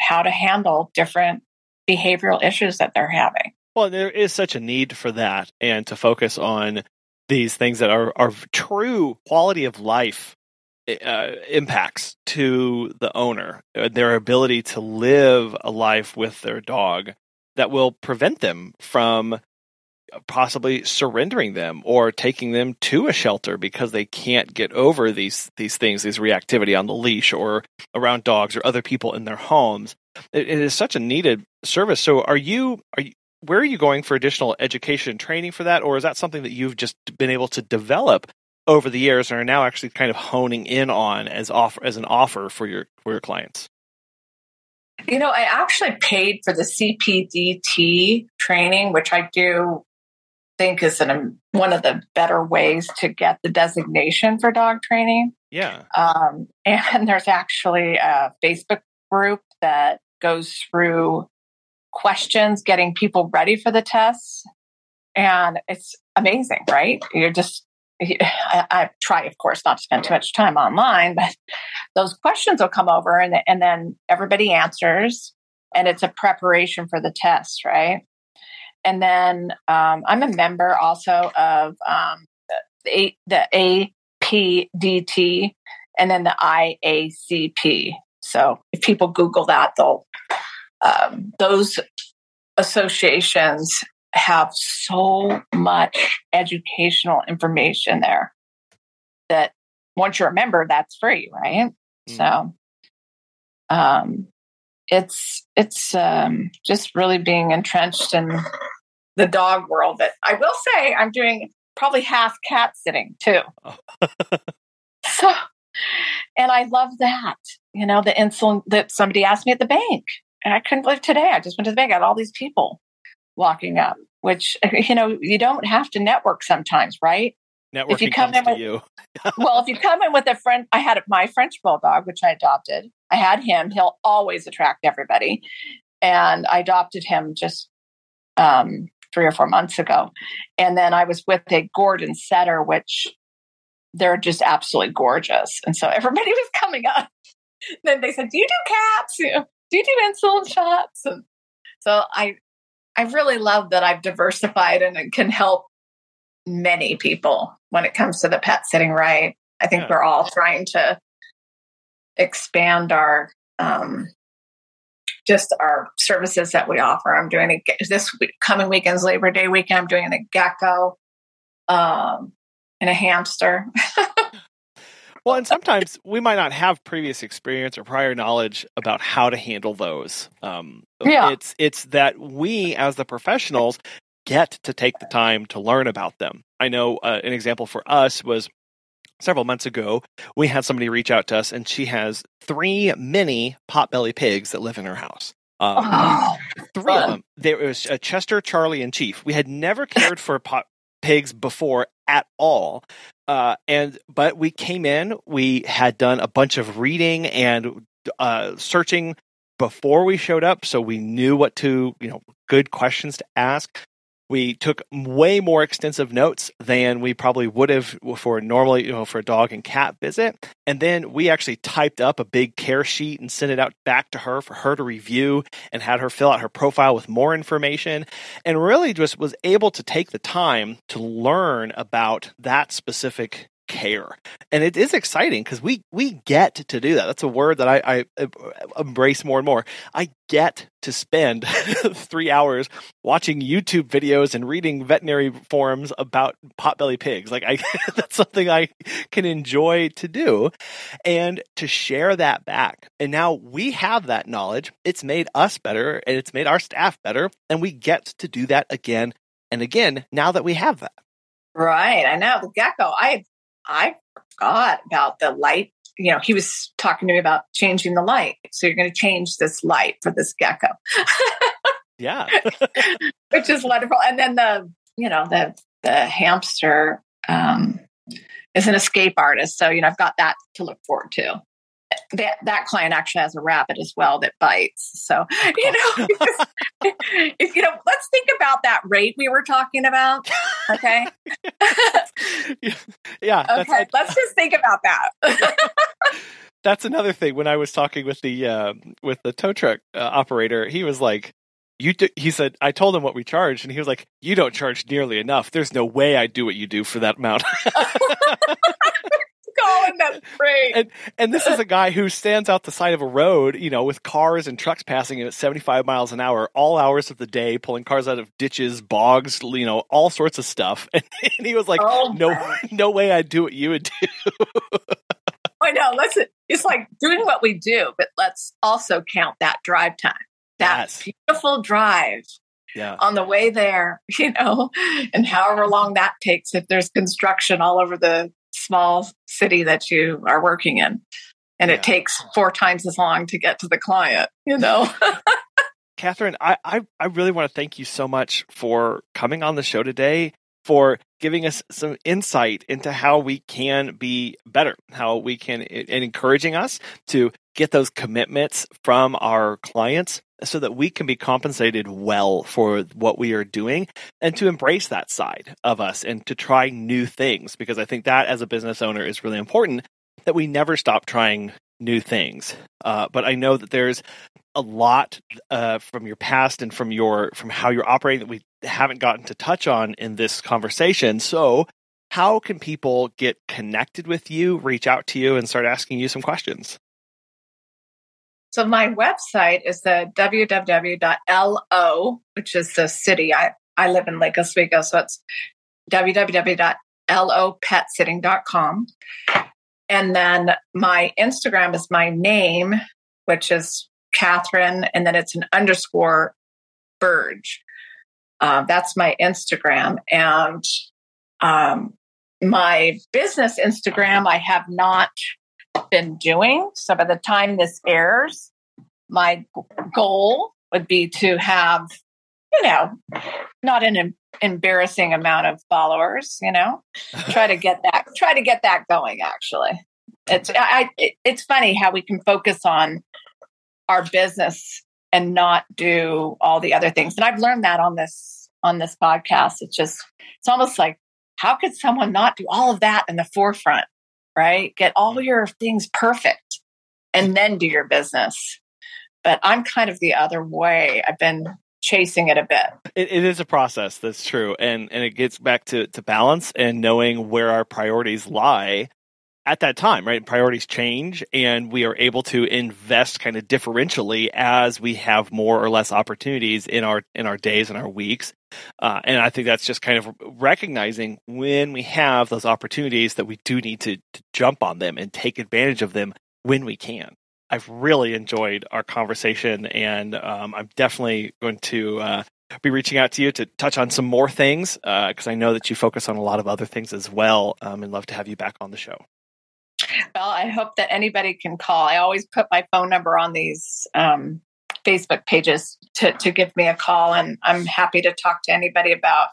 Speaker 3: how to handle different behavioral issues that they're having.
Speaker 2: Well, there is such a need for that, and to focus on these things that are, are true quality of life uh, impacts to the owner, uh, their ability to live a life with their dog that will prevent them from possibly surrendering them or taking them to a shelter because they can't get over these these things, these reactivity on the leash or around dogs or other people in their homes. it, it is such a needed service. So, are you are you where are you going for additional education and training for that, or is that something that you've just been able to develop over the years and are now actually kind of honing in on as offer as an offer for your for your clients?
Speaker 3: You know, I actually paid for the CPDT training, which I do think is an, one of the better ways to get the designation for dog training.
Speaker 2: Yeah.
Speaker 3: Um, (laughs) and there's actually a Facebook group that goes through questions, getting people ready for the tests. And it's amazing, right? You're just I, I, try, of course, not to spend too much time online, but those questions will come over and, and then everybody answers and it's a preparation for the test, right? And then um, I'm a member also of um, the, the APDT and then the IACP. So if people Google that, they'll, um, those associations have so much educational information there that once you're a member, that's free, right? Mm. So, um, it's it's um, just really being entrenched in the dog world. But I will say, I'm doing probably half cat sitting too. Oh. (laughs) so, and I love that. You know, the insulin that somebody asked me at the bank, and I couldn't believe today. I just went to the bank, I got all these people walking up, which, (laughs) you know, you don't have to network sometimes, right?
Speaker 2: Networking if you come in with, you. (laughs)
Speaker 3: well, if you come in with a friend, I had my French bulldog, which I adopted. I had him. He'll always attract everybody. And I adopted him just um, three or four months ago. And then I was with a Gordon setter, which they're just absolutely gorgeous. And so everybody (laughs) was coming up. then they said, Do you do cats? Do you do insulin shots? And so I I really love that I've diversified and it can help many people when it comes to the pet sitting right. I think yeah. we're all trying to expand our um, just our services that we offer. I'm doing a, this week, coming weekend's Labor Day weekend. I'm doing a gecko um, and a hamster. (laughs)
Speaker 2: Well, and sometimes we might not have previous experience or prior knowledge about how to handle those. Um, yeah. It's it's that we as the professionals get to take the time to learn about them. I know uh, an example for us was several months ago, we had somebody reach out to us, and she has three mini potbelly pigs that live in her house. Um, oh, three fun. of them. There was a Chester, Charlie, and Chief. We had never cared for pot pigs before at all. Uh, and but we came in, we had done a bunch of reading and uh, searching before we showed up, so we knew what to, you know, good questions to ask. We took way more extensive notes than we probably would have for normally, you know, for a dog and cat visit. And then we actually typed up a big care sheet and sent it out back to her for her to review and had her fill out her profile with more information and really just was able to take the time to learn about that specific care. And it is exciting because we we get to do that. That's a word that I, I uh, embrace more and more. I get to spend (laughs) three hours watching YouTube videos and reading veterinary forums about potbelly pigs. Like I, (laughs) that's something I can enjoy to do, and to share that back. And now we have that knowledge. It's made us better, and it's made our staff better, and we get to do that again and again now that we have that.
Speaker 3: Right. I know the gecko. I I forgot about the light. You know, he was talking to me about changing the light. So you're going to change this light for this gecko. (laughs)
Speaker 2: yeah. (laughs)
Speaker 3: Which is wonderful. And then the, you know, the the hamster um is an escape artist. So, you know, I've got that to look forward to that that client actually has a rabbit as well that bites. So you know, (laughs) if, you know, let's think about that rate we were talking about. Okay. (laughs)
Speaker 2: yeah.
Speaker 3: Okay. Let's just think about that. (laughs)
Speaker 2: that's another thing. When I was talking with the uh, with the tow truck uh, operator, he was like, "You," do, he said, "I told him what we charged," and he was like, "You don't charge nearly enough. There's no way I do what you do for that amount." (laughs)
Speaker 3: Colin, that's great.
Speaker 2: And and this is a guy who stands out the side of a road, you know, with cars and trucks passing him at 75 miles an hour, all hours of the day, pulling cars out of ditches, bogs, you know, all sorts of stuff. And, (laughs) and he was like, oh, "No, no way I'd do what you would do." (laughs)
Speaker 3: I know. Let's. It's like doing what we do, but let's also count that drive time. That yes. beautiful drive
Speaker 2: yeah.
Speaker 3: on the way there, (laughs) you know, and however long that takes if there's construction all over the small city that you are working in. And yeah. it takes four times as long to get to the client, you know? (laughs)
Speaker 2: Catherine, I, I, I really want to thank you so much for coming on the show today, for giving us some insight into how we can be better, how we can, and encouraging us to get those commitments from our clients so that we can be compensated well for what we are doing and to embrace that side of us and to try new things because I think that as a business owner is really important that we never stop trying new things. Uh, but I know that there's a lot uh, from your past and from your from how you're operating that we haven't gotten to touch on in this conversation. So how can people get connected with you, reach out to you, and start asking you some questions?
Speaker 3: So my website is the www.lo, which is the city. I, I live in Lake Oswego, so it's www.lopetsitting.com. And then my Instagram is my name, which is Catherine, and then it's an underscore Burge. Uh, that's my Instagram. And um, my business Instagram, I have not been doing. So by the time this airs, my goal would be to have, you know, not an embarrassing amount of followers, you know, (laughs) try to get that, try to get that going actually. It's, I, it, it's funny how we can focus on our business and not do all the other things. And I've learned that on this, on this podcast. It's just, it's almost like, how could someone not do all of that in the forefront? Right? Get all mm. your things perfect and then do your business. But I'm kind of the other way. I've been chasing it a bit.
Speaker 2: It, it is a process. That's true. And, and it gets back to, to balance and knowing where our priorities lie at that time, right? Priorities change and we are able to invest kind of differentially as we have more or less opportunities in our in our days and our weeks. Uh, and I think that's just kind of recognizing when we have those opportunities that we do need to, to jump on them and take advantage of them when we can. I've really enjoyed our conversation, and um, I'm definitely going to uh, be reaching out to you to touch on some more things because uh, I know that you focus on a lot of other things as well, um, and love to have you back on the show.
Speaker 3: Well, I hope that anybody can call. I always put my phone number on these um, Facebook pages to, to give me a call, and I'm happy to talk to anybody about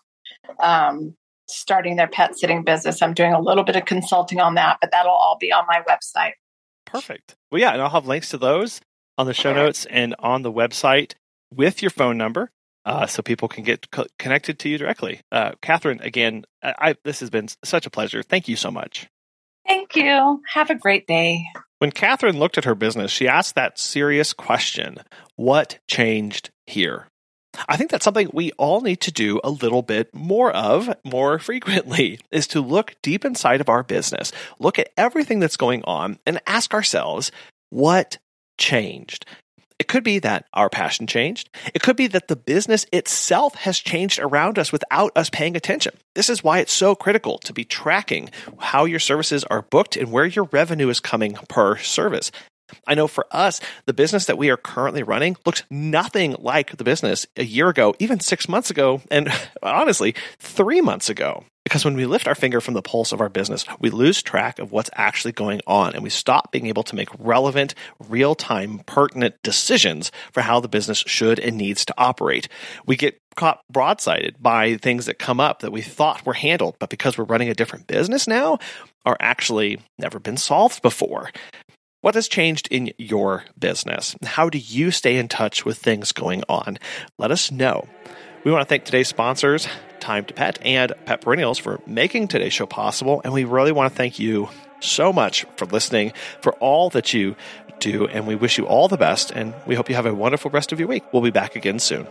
Speaker 3: um, starting their pet sitting business. I'm doing a little bit of consulting on that, but that'll all be on my website.
Speaker 2: Perfect. Well, yeah, and I'll have links to those on the show notes and on the website with your phone number. Uh, so people can get co- connected to you directly. Uh, Catherine, again, I, I, this has been such a pleasure. Thank you so much.
Speaker 3: Thank you. Have a great day.
Speaker 2: When Catherine looked at her business, she asked that serious question What changed here? I think that's something we all need to do a little bit more of more frequently (laughs) is to look deep inside of our business, look at everything that's going on and ask ourselves, what changed? It could be that our passion changed. It could be that the business itself has changed around us without us paying attention. This is why it's so critical to be tracking how your services are booked and where your revenue is coming per service. I know for us, the business that we are currently running looks nothing like the business a year ago, even six months ago, and (laughs) honestly, three months ago. Because when we lift our finger from the pulse of our business, we lose track of what's actually going on and we stop being able to make relevant, real time, pertinent decisions for how the business should and needs to operate. We get caught broadsided by things that come up that we thought were handled, but because we're running a different business now, are actually never been solved before. What has changed in your business? How do you stay in touch with things going on? Let us know. We want to thank today's sponsors, Time to Pet and Pet Perennials, for making today's show possible. And we really want to thank you so much for listening, for all that you do. And we wish you all the best. And we hope you have a wonderful rest of your week. We'll be back again soon.